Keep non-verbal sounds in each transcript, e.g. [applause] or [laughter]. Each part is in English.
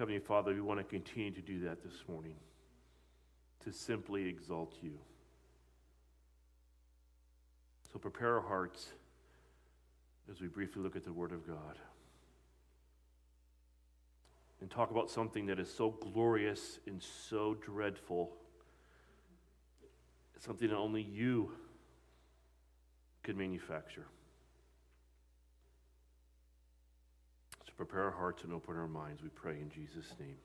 Heavenly Father, we want to continue to do that this morning, to simply exalt you. So prepare our hearts as we briefly look at the Word of God and talk about something that is so glorious and so dreadful, something that only you could manufacture. So prepare our hearts and open our minds, we pray in Jesus' name.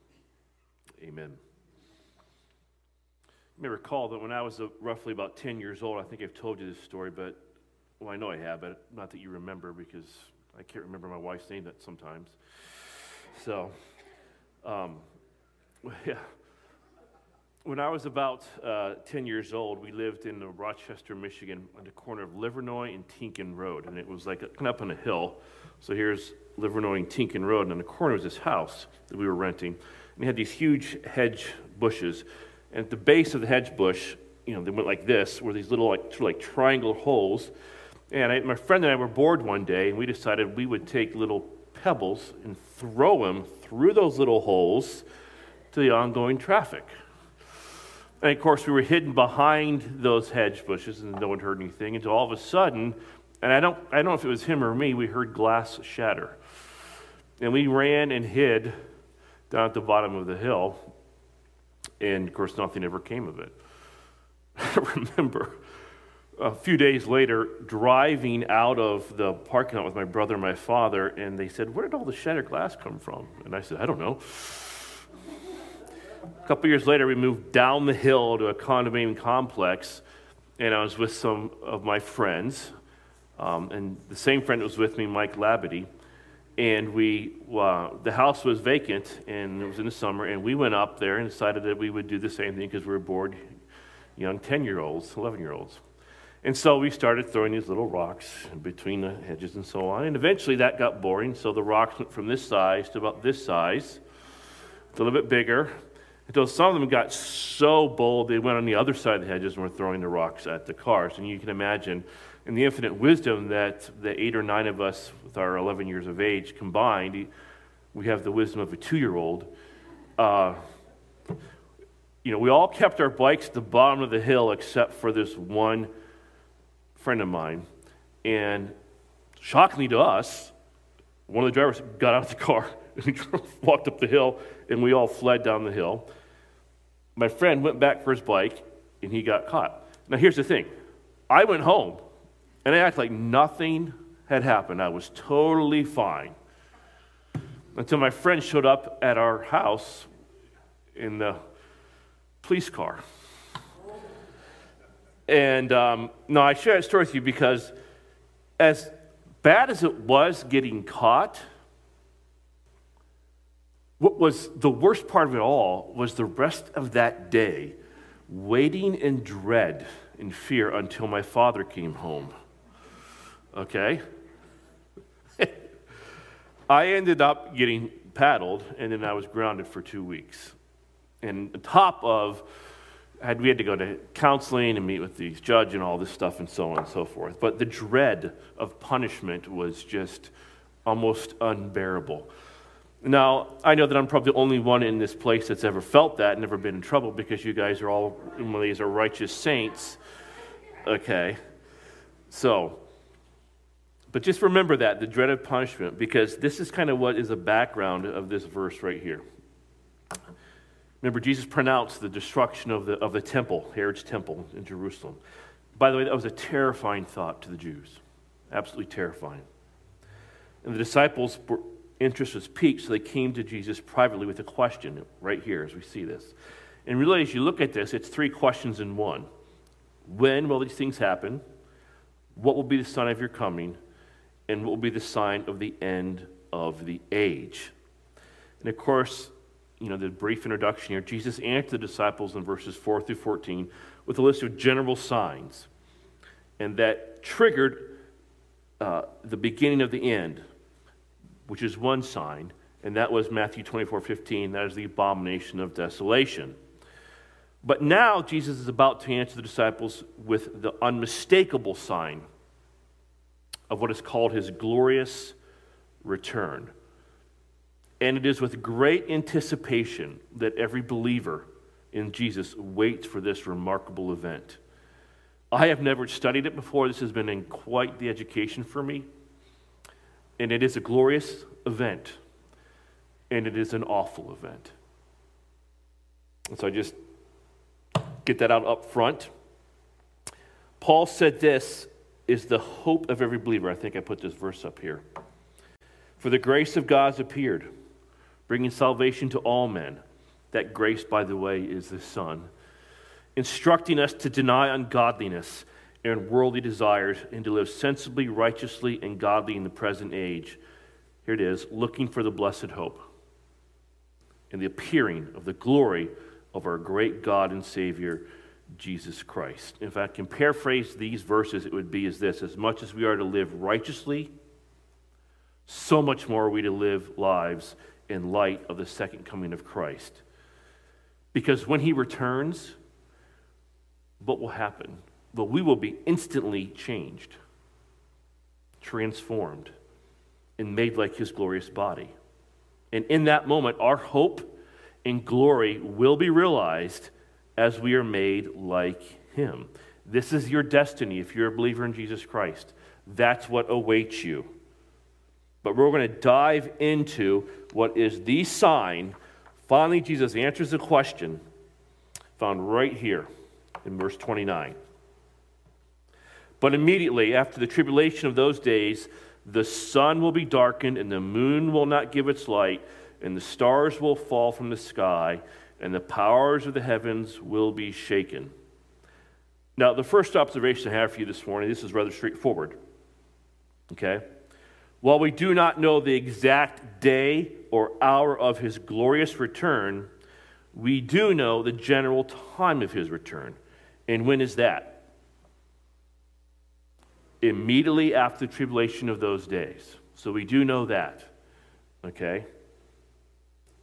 Amen. You may recall that when I was uh, roughly about 10 years old, I think I've told you this story, but, well, I know I have, but not that you remember because I can't remember my wife's name that sometimes. So, um, [laughs] yeah. When I was about uh, 10 years old, we lived in Rochester, Michigan, on the corner of Livernois and Tienken Road. And it was like up on a hill. So here's Livernois and Tienken Road. And on the corner was this house that we were renting. And we had these huge hedge bushes. And at the base of the hedge bush, you know, they went like this, were these little, like, sort of like triangle holes. And I, my friend and I were bored one day, and we decided we would take little pebbles and throw them through those little holes to the ongoing traffic. And of course, we were hidden behind those hedge bushes and no one heard anything until all of a sudden, and I don't, I don't know if it was him or me, we heard glass shatter. And we ran and hid down at the bottom of the hill. And of course, nothing ever came of it. [laughs] I remember a few days later driving out of the parking lot with my brother and my father, and they said, Where did all the shattered glass come from? And I said, I don't know. A couple years later, we moved down the hill to a condominium complex, and I was with some of my friends. Um, and the same friend that was with me, Mike Labadie. And we, uh, the house was vacant, and it was in the summer, and we went up there and decided that we would do the same thing because we were bored young 10 year olds, 11 year olds. And so we started throwing these little rocks between the hedges and so on. And eventually that got boring. So the rocks went from this size to about this size, a little bit bigger, until some of them got so bold they went on the other side of the hedges and were throwing the rocks at the cars. And you can imagine, in the infinite wisdom that the eight or nine of us, with our 11 years of age combined, we have the wisdom of a two year old. Uh, you know, we all kept our bikes at the bottom of the hill except for this one friend of mine, and shockingly to us, one of the drivers got out of the car [laughs] and walked up the hill, and we all fled down the hill. My friend went back for his bike, and he got caught. Now, here's the thing I went home, and I acted like nothing had happened. I was totally fine until my friend showed up at our house in the police car. And um, no, I share that story with you because as bad as it was getting caught, what was the worst part of it all was the rest of that day waiting in dread and fear until my father came home. Okay? [laughs] I ended up getting paddled and then I was grounded for two weeks. And on top of had, we had to go to counseling and meet with the judge and all this stuff and so on and so forth. But the dread of punishment was just almost unbearable. Now, I know that I'm probably the only one in this place that's ever felt that, never been in trouble, because you guys are all, these are righteous saints. Okay. So, but just remember that, the dread of punishment, because this is kind of what is the background of this verse right here. Remember, Jesus pronounced the destruction of the, of the temple, Herod's temple in Jerusalem. By the way, that was a terrifying thought to the Jews. Absolutely terrifying. And the disciples' interest was piqued, so they came to Jesus privately with a question right here as we see this. And really, as you look at this, it's three questions in one When will these things happen? What will be the sign of your coming? And what will be the sign of the end of the age? And of course, you know, the brief introduction here, Jesus answered the disciples in verses 4 through 14 with a list of general signs. And that triggered uh, the beginning of the end, which is one sign, and that was Matthew 24 15. That is the abomination of desolation. But now Jesus is about to answer the disciples with the unmistakable sign of what is called his glorious return. And it is with great anticipation that every believer in Jesus waits for this remarkable event. I have never studied it before. This has been in quite the education for me. And it is a glorious event, and it is an awful event. And so I just get that out up front. Paul said this is the hope of every believer. I think I put this verse up here. For the grace of God has appeared, bringing salvation to all men. That grace, by the way, is the Son, instructing us to deny ungodliness and worldly desires and to live sensibly, righteously, and godly in the present age. Here it is looking for the blessed hope and the appearing of the glory of our great God and Savior, Jesus Christ. If I can paraphrase these verses, it would be as this as much as we are to live righteously, so much more are we to live lives in light of the second coming of Christ. Because when he returns, what will happen? Well, we will be instantly changed, transformed, and made like his glorious body. And in that moment, our hope and glory will be realized as we are made like him. This is your destiny if you're a believer in Jesus Christ. That's what awaits you. But we're going to dive into what is the sign. Finally, Jesus answers the question found right here in verse 29. But immediately after the tribulation of those days, the sun will be darkened, and the moon will not give its light, and the stars will fall from the sky, and the powers of the heavens will be shaken. Now, the first observation I have for you this morning, this is rather straightforward. Okay? While we do not know the exact day or hour of his glorious return, we do know the general time of his return. And when is that? immediately after the tribulation of those days. So we do know that. Okay?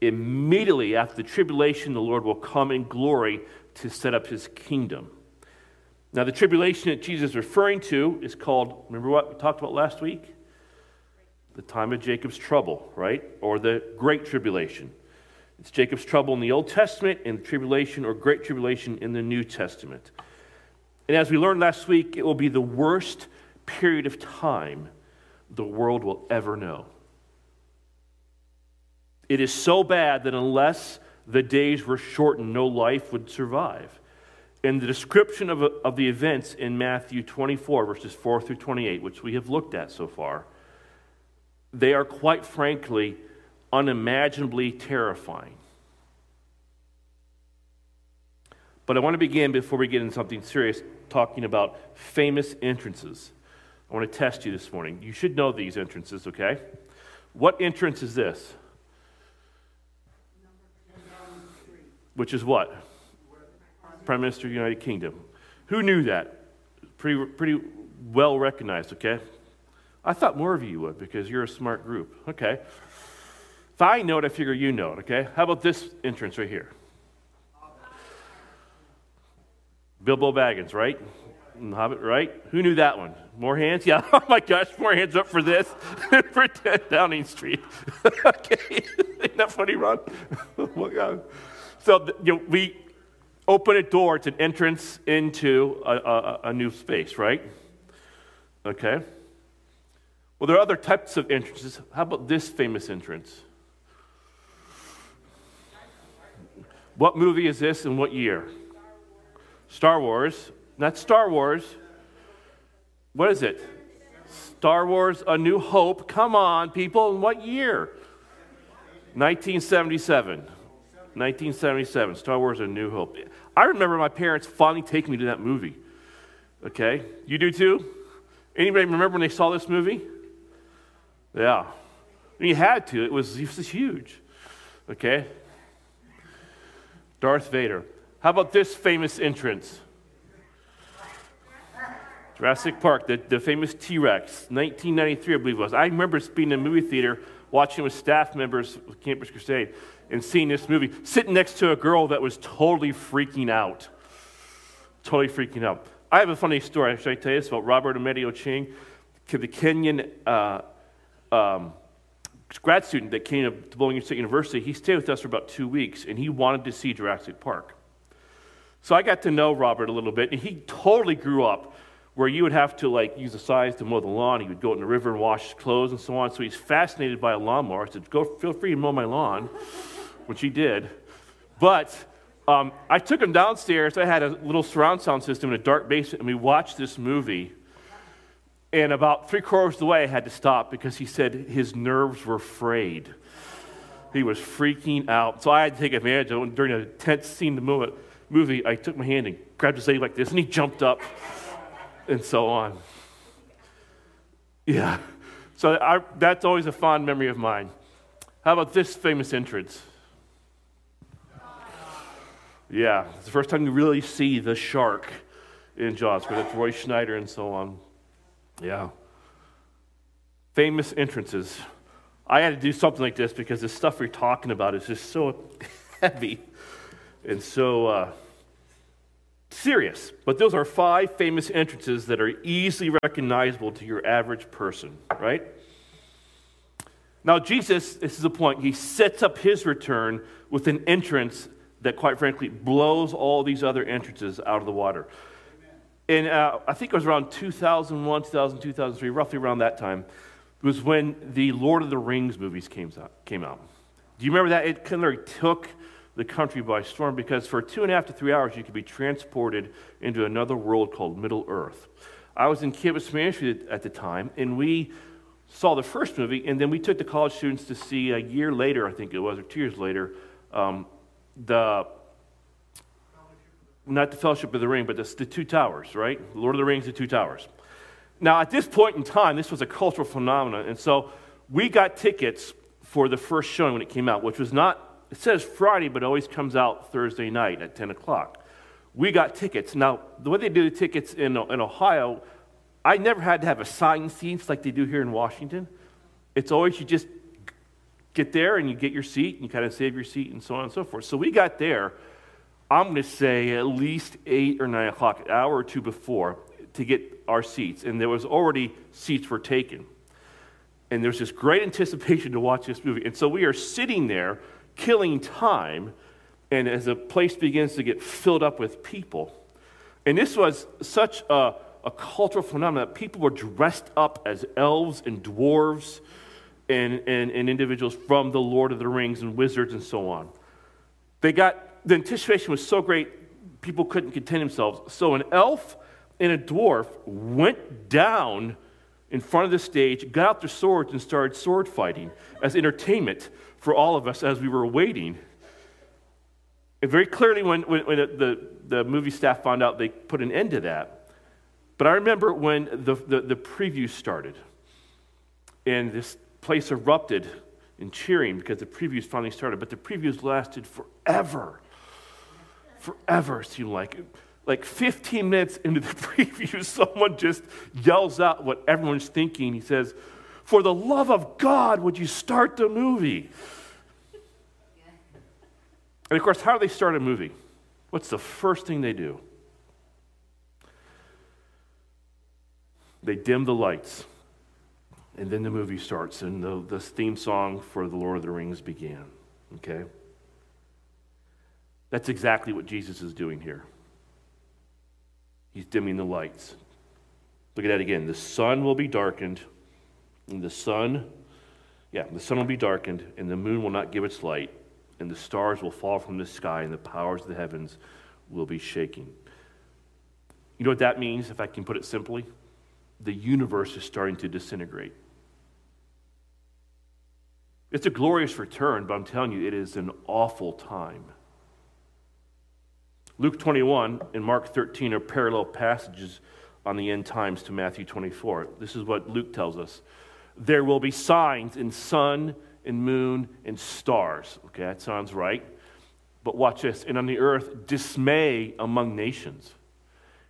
Immediately after the tribulation, the Lord will come in glory to set up his kingdom. Now, the tribulation that Jesus is referring to is called, remember what we talked about last week? The time of Jacob's trouble, right? Or the Great Tribulation. It's Jacob's trouble in the Old Testament and tribulation or Great Tribulation in the New Testament. And as we learned last week, it will be the worst period of time the world will ever know. It is so bad that unless the days were shortened, no life would survive. And the description of, of the events in Matthew 24, verses 4 through 28, which we have looked at so far, they are quite frankly unimaginably terrifying. But I want to begin, before we get into something serious, talking about famous entrances. I want to test you this morning. You should know these entrances, okay? What entrance is this? Which is what? Prime Minister of the United Kingdom. Who knew that? Pretty, pretty well recognized, okay? I thought more of you would because you're a smart group. Okay. If I know it, I figure you know it, okay? How about this entrance right here? Bilbo Baggins, right? Hobbit, right? Who knew that one? More hands? [laughs] Yeah. Oh my gosh, more hands up for this. [laughs] for Downing Street. [laughs] okay. Isn't that funny, Ron? oh my God. So, you know, we open a door. It's an entrance into a, a, a new space, right? Okay. Well, there are other types of entrances. How about this famous entrance? What movie is this and what year? Star Wars. Not Star Wars. What is it? Star Wars A New Hope. Come on, people. In what year? 1977. 1977. Star Wars A New Hope. I remember my parents finally taking me to that movie. Okay? You do too? Anybody remember when they saw this movie? Yeah. And you had to. It was, it was huge. Okay? Darth Vader. How about this famous entrance? Jurassic Park, the, the famous T Rex, 1993, I believe it was. I remember being in a movie theater watching with staff members of Campus Crusade and seeing this movie, sitting next to a girl that was totally freaking out. Totally freaking out. I have a funny story. Should I tell you this about Robert Emilio Ching, the Kenyan uh, um, grad student that came to Bowling Green State University. He stayed with us for about two weeks, and he wanted to see Jurassic Park. So I got to know Robert a little bit, and he totally grew up where you would have to like use the scythe to mow the lawn. He would go in the river and wash his clothes and so on. So he's fascinated by a lawnmower. I said, "Go, feel free to mow my lawn," which he did. But um, I took him downstairs. I had a little surround sound system in a dark basement, and we watched this movie. And about three quarters of the way, I had to stop because he said his nerves were frayed. He was freaking out. So I had to take advantage of it. During a tense scene in the movie, I took my hand and grabbed his leg like this, and he jumped up and so on. Yeah. So I, that's always a fond memory of mine. How about this famous entrance? Yeah, it's the first time you really see the shark in Jaws, where that's Roy Schneider and so on. Yeah. Famous entrances. I had to do something like this because the stuff we're talking about is just so [laughs] heavy and so uh, serious. But those are five famous entrances that are easily recognizable to your average person, right? Now, Jesus, this is the point, he sets up his return with an entrance that, quite frankly, blows all these other entrances out of the water. And uh, I think it was around 2001, 2000, 2003, roughly around that time, was when the Lord of the Rings movies came out. Came out. Do you remember that? It kind of took the country by storm because for two and a half to three hours you could be transported into another world called Middle Earth. I was in campus ministry at the time, and we saw the first movie, and then we took the college students to see a year later, I think it was, or two years later, um, the not the Fellowship of the Ring, but the, the Two Towers, right? Lord of the Rings, the Two Towers. Now, at this point in time, this was a cultural phenomenon, and so we got tickets for the first showing when it came out, which was not it says Friday, but it always comes out Thursday night at 10 o'clock. We got tickets. Now, the way they do the tickets in, in Ohio, I never had to have assigned seats like they do here in Washington. It's always you just get there and you get your seat and you kind of save your seat and so on and so forth. So we got there, I'm going to say at least 8 or 9 o'clock, an hour or two before to get our seats. And there was already seats were taken. And there's this great [laughs] anticipation to watch this movie. And so we are sitting there killing time, and as the place begins to get filled up with people. And this was such a, a cultural phenomenon that people were dressed up as elves and dwarves and, and, and individuals from the Lord of the Rings and wizards and so on. They got, the anticipation was so great, people couldn't contain themselves. So an elf and a dwarf went down in front of the stage, got out their swords, and started sword fighting as entertainment for all of us as we were waiting. And very clearly, when, when, when the, the movie staff found out, they put an end to that. But I remember when the, the, the preview started, and this place erupted in cheering because the previews finally started. But the previews lasted forever. Forever, it seemed like. Like 15 minutes into the [laughs] preview, someone just yells out what everyone's thinking. He says, For the love of God, would you start the movie? And of course, how do they start a movie? What's the first thing they do? They dim the lights. And then the movie starts, and the, the theme song for The Lord of the Rings began. Okay? That's exactly what Jesus is doing here. He's dimming the lights. Look at that again. The sun will be darkened, and the sun, yeah, the sun will be darkened, and the moon will not give its light and the stars will fall from the sky, and the powers of the heavens will be shaking. You know what that means, if I can put it simply? The universe is starting to disintegrate. It's a glorious return, but I'm telling you, it is an awful time. Luke 21 and Mark 13 are parallel passages on the end times to Matthew 24. This is what Luke tells us. There will be signs in sun and moon and stars. Okay, that sounds right. But watch this. And on the earth, dismay among nations.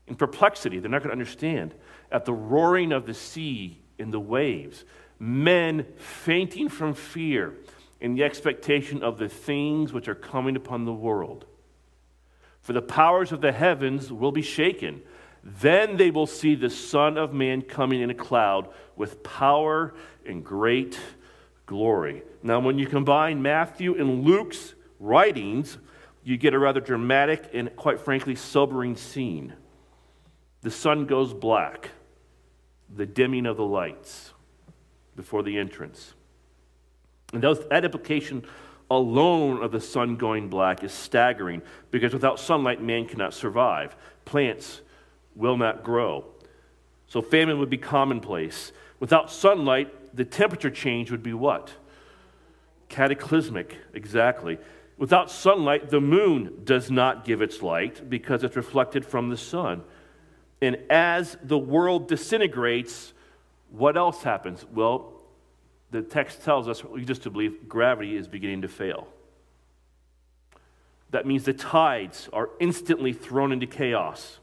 In perplexity, they're not going to understand. At the roaring of the sea in the waves, men fainting from fear in the expectation of the things which are coming upon the world. For the powers of the heavens will be shaken. Then they will see the Son of Man coming in a cloud with power and great glory. Now, when you combine Matthew and Luke's writings, you get a rather dramatic and, quite frankly, sobering scene. The sun goes black, the dimming of the lights before the entrance. And that implication alone of the sun going black is staggering because without sunlight, man cannot survive. Plants will not grow. So famine would be commonplace. Without sunlight, the temperature change would be what? Cataclysmic, exactly. Without sunlight, the moon does not give its light because it's reflected from the sun. And as the world disintegrates, what else happens? Well, the text tells us, we just to believe, gravity is beginning to fail. That means the tides are instantly thrown into chaos.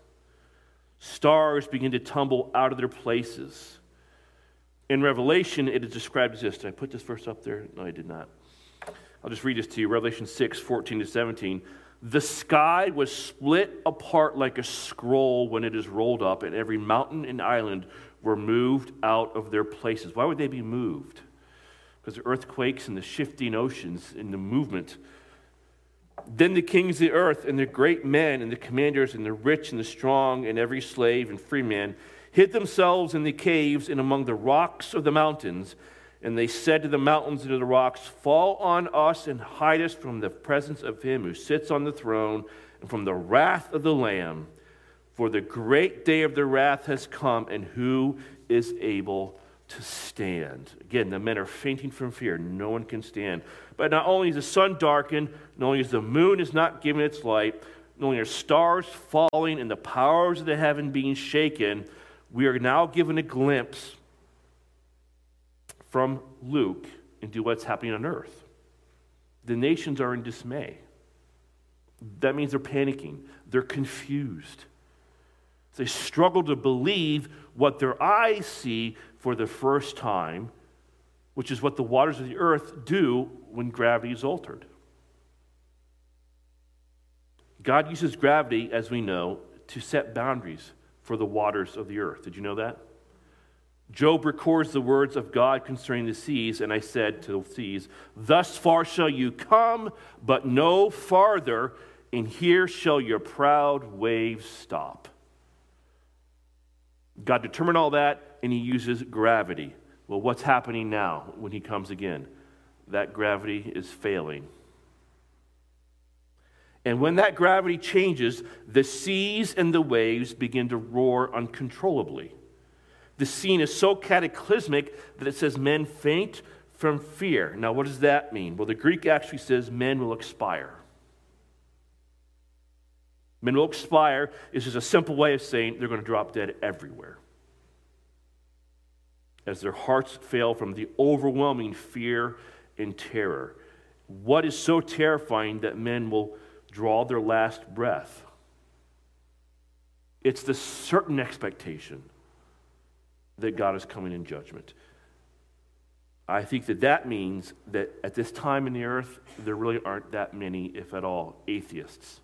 Stars begin to tumble out of their places. In Revelation, it is described as this. Did I put this verse up there? No, I did not. I'll just read this to you Revelation 6 14 to 17. The sky was split apart like a scroll when it is rolled up, and every mountain and island were moved out of their places. Why would they be moved? because the earthquakes and the shifting oceans and the movement. Then the kings of the earth and the great men and the commanders and the rich and the strong and every slave and free man hid themselves in the caves and among the rocks of the mountains. And they said to the mountains and to the rocks, Fall on us and hide us from the presence of him who sits on the throne and from the wrath of the Lamb. For the great day of the wrath has come, and who is able to stand. Again, the men are fainting from fear. No one can stand. But not only is the sun darkened, not only is the moon is not giving its light, not only are stars falling and the powers of the heaven being shaken, we are now given a glimpse from Luke into what's happening on earth. The nations are in dismay. That means they're panicking, they're confused. They struggle to believe what their eyes see for the first time, which is what the waters of the earth do when gravity is altered. God uses gravity, as we know, to set boundaries for the waters of the earth. Did you know that? Job records the words of God concerning the seas, and I said to the seas, Thus far shall you come, but no farther, and here shall your proud waves stop. God determined all that, and he uses gravity. Well, what's happening now when he comes again? That gravity is failing. And when that gravity changes, the seas and the waves begin to roar uncontrollably. The scene is so cataclysmic that it says men faint from fear. Now, what does that mean? Well, the Greek actually says men will expire. Men will expire is just a simple way of saying they're going to drop dead everywhere as their hearts fail from the overwhelming fear and terror. What is so terrifying that men will draw their last breath? It's the certain expectation that God is coming in judgment. I think that that means that at this time in the earth, there really aren't that many, if at all, atheists.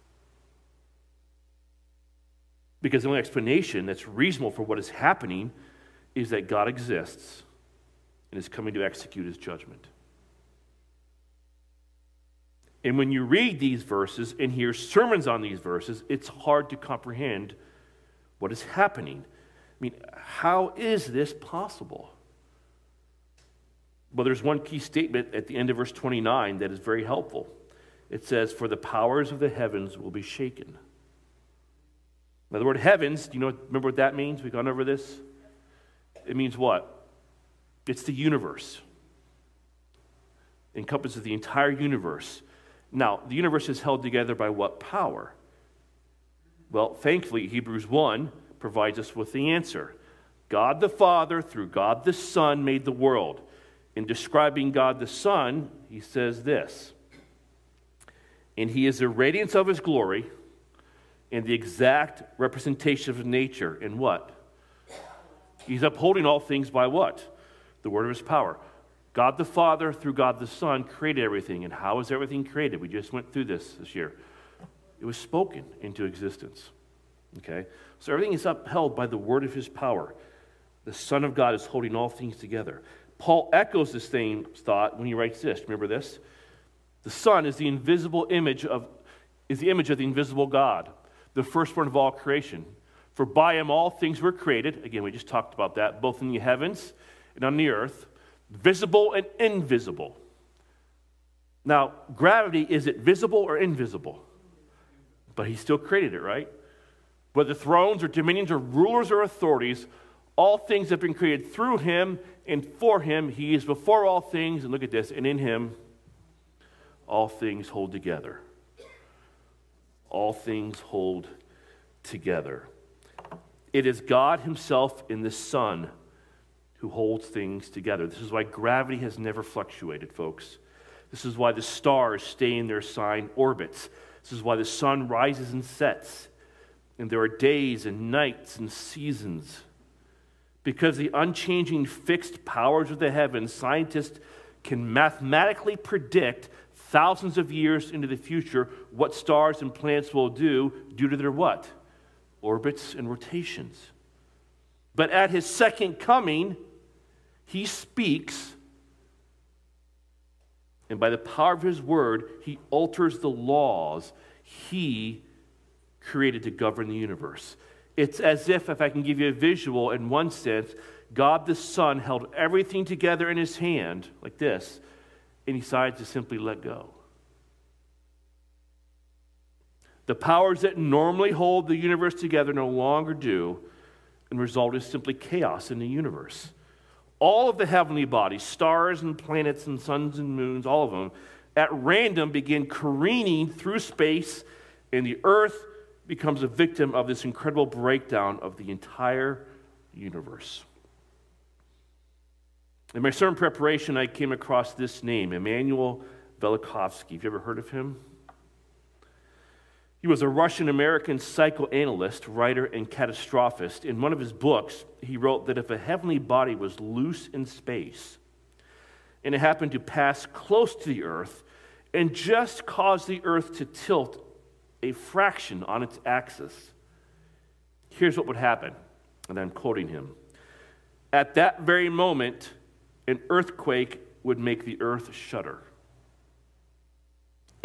Because the only explanation that's reasonable for what is happening is that God exists and is coming to execute his judgment. And when you read these verses and hear sermons on these verses, it's hard to comprehend what is happening. I mean, how is this possible? Well, there's one key statement at the end of verse 29 that is very helpful. It says, For the powers of the heavens will be shaken. Now, the word heavens, do you know, remember what that means? We've gone over this. It means what? It's the universe. It encompasses the entire universe. Now, the universe is held together by what power? Well, thankfully, Hebrews 1 provides us with the answer. God the Father, through God the Son, made the world. In describing God the Son, he says this And he is the radiance of his glory and the exact representation of nature. In what? He's upholding all things by what? The word of his power. God the Father, through God the Son, created everything. And how is everything created? We just went through this this year. It was spoken into existence. Okay? So everything is upheld by the word of his power. The Son of God is holding all things together. Paul echoes this same thought when he writes this. Remember this? The Son is the invisible image of is the image of the invisible God, the firstborn of all creation. For by him all things were created. Again, we just talked about that, both in the heavens and on the earth, visible and invisible. Now, gravity, is it visible or invisible? But he still created it, right? Whether thrones or dominions or rulers or authorities, all things have been created through him and for him. He is before all things, and look at this, and in him all things hold together. All things hold together. It is God Himself in the Son who holds things together. This is why gravity has never fluctuated, folks. This is why the stars stay in their assigned orbits. This is why the sun rises and sets, and there are days and nights and seasons. Because the unchanging fixed powers of the heavens, scientists can mathematically predict thousands of years into the future what stars and planets will do due to their what? Orbits and rotations. But at his second coming, he speaks, and by the power of his word, he alters the laws he created to govern the universe. It's as if, if I can give you a visual, in one sense, God the Son held everything together in his hand, like this, and he decided to simply let go. The powers that normally hold the universe together no longer do, and result is simply chaos in the universe. All of the heavenly bodies, stars and planets and suns and moons, all of them, at random begin careening through space, and the earth becomes a victim of this incredible breakdown of the entire universe. In my sermon preparation, I came across this name, Immanuel Velikovsky. Have you ever heard of him? He was a Russian American psychoanalyst, writer, and catastrophist. In one of his books, he wrote that if a heavenly body was loose in space and it happened to pass close to the earth and just cause the earth to tilt a fraction on its axis, here's what would happen. And I'm quoting him. At that very moment, an earthquake would make the earth shudder.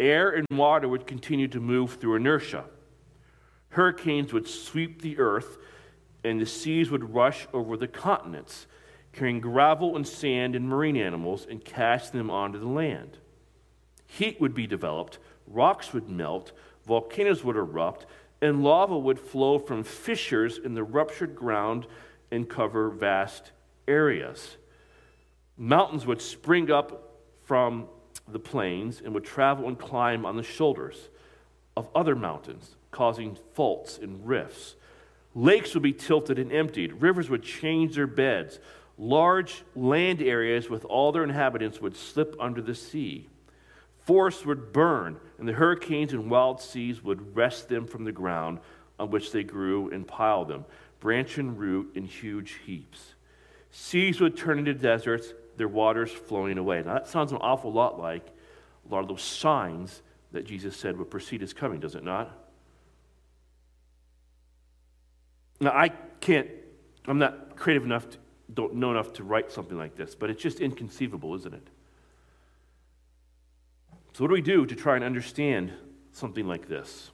Air and water would continue to move through inertia. Hurricanes would sweep the earth, and the seas would rush over the continents, carrying gravel and sand and marine animals and cast them onto the land. Heat would be developed, rocks would melt, volcanoes would erupt, and lava would flow from fissures in the ruptured ground and cover vast areas. Mountains would spring up from the plains and would travel and climb on the shoulders of other mountains, causing faults and rifts. Lakes would be tilted and emptied. Rivers would change their beds. Large land areas with all their inhabitants would slip under the sea. Forests would burn, and the hurricanes and wild seas would wrest them from the ground on which they grew and pile them, branch and root in huge heaps. Seas would turn into deserts, their waters flowing away. Now, that sounds an awful lot like a lot of those signs that Jesus said would precede his coming, does it not? Now, I can't, I'm not creative enough, to, don't know enough to write something like this, but it's just inconceivable, isn't it? So, what do we do to try and understand something like this?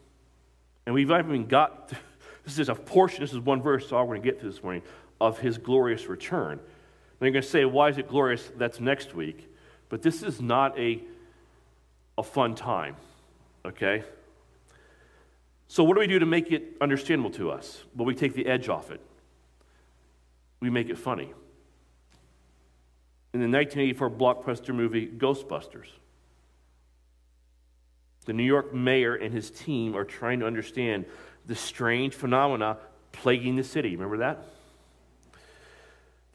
And we've even got, [laughs] this is a portion, this is one verse, all we're going to get to this morning, of his glorious return. And you're going to say, why is it glorious? That's next week. But this is not a, a fun time, okay? So, what do we do to make it understandable to us? Well, we take the edge off it, we make it funny. In the 1984 blockbuster movie Ghostbusters, the New York mayor and his team are trying to understand the strange phenomena plaguing the city. Remember that?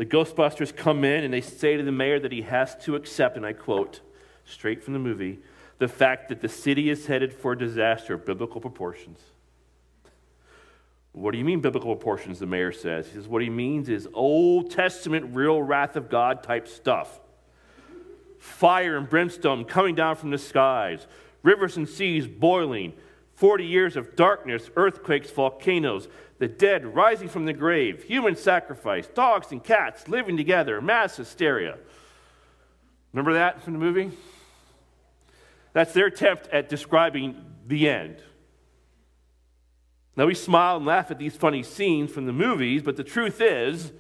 The Ghostbusters come in and they say to the mayor that he has to accept, and I quote straight from the movie, the fact that the city is headed for disaster of biblical proportions. What do you mean, biblical proportions? The mayor says. He says, What he means is Old Testament, real wrath of God type stuff. Fire and brimstone coming down from the skies, rivers and seas boiling, 40 years of darkness, earthquakes, volcanoes, the dead rising from the grave, human sacrifice, dogs and cats living together, mass hysteria. Remember that from the movie? That's their attempt at describing the end. Now we smile and laugh at these funny scenes from the movies, but the truth is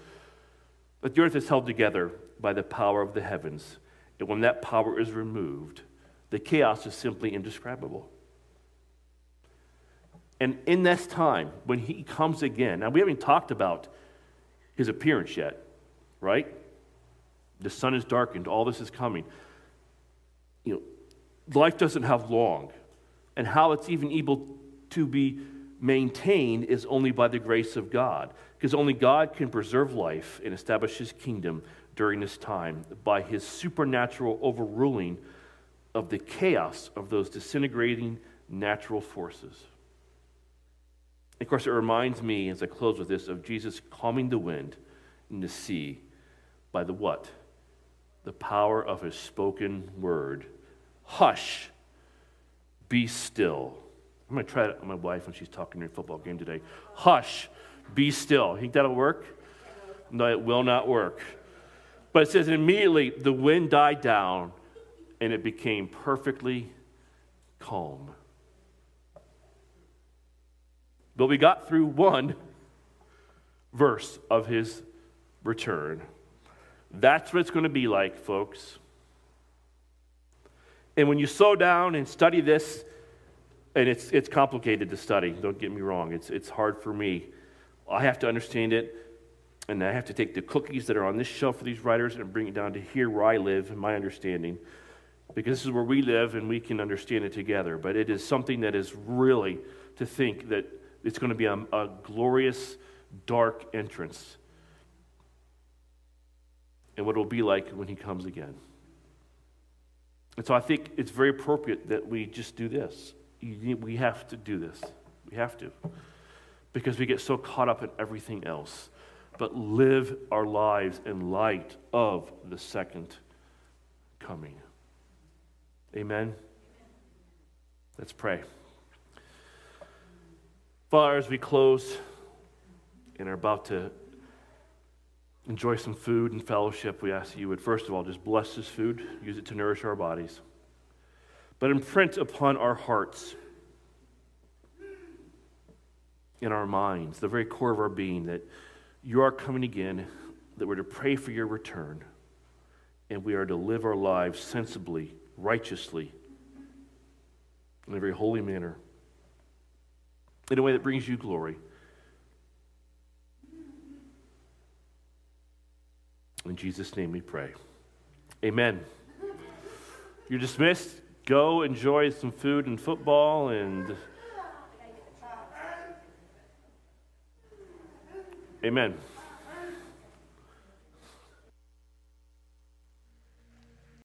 that the earth is held together by the power of the heavens. And when that power is removed, the chaos is simply indescribable. And in this time, when he comes again, now we haven't talked about his appearance yet, right? The sun is darkened, all this is coming. You know, life doesn't have long, and how it's even able to be maintained is only by the grace of God, because only God can preserve life and establish his kingdom during this time by his supernatural overruling of the chaos of those disintegrating natural forces. Of course, it reminds me, as I close with this, of Jesus calming the wind in the sea by the what? The power of his spoken word. Hush, be still. I'm going to try it on my wife when she's talking during football game today. Hush, be still. You think that'll work? No, it will not work. But it says immediately the wind died down and it became perfectly calm. But we got through one verse of his return. That's what it's going to be like, folks. And when you slow down and study this, and it's, it's complicated to study, don't get me wrong, it's, it's hard for me. I have to understand it, and I have to take the cookies that are on this shelf for these writers and bring it down to here where I live and my understanding, because this is where we live and we can understand it together. But it is something that is really to think that it's going to be a, a glorious, dark entrance. And what it will be like when he comes again. And so I think it's very appropriate that we just do this. We have to do this. We have to. Because we get so caught up in everything else. But live our lives in light of the second coming. Amen. Let's pray. Father, as we close and are about to enjoy some food and fellowship, we ask that you would, first of all, just bless this food, use it to nourish our bodies, but imprint upon our hearts, in our minds, the very core of our being, that you are coming again, that we're to pray for your return, and we are to live our lives sensibly, righteously, in a very holy manner in a way that brings you glory. In Jesus' name we pray. Amen. You're dismissed. Go enjoy some food and football and. Amen.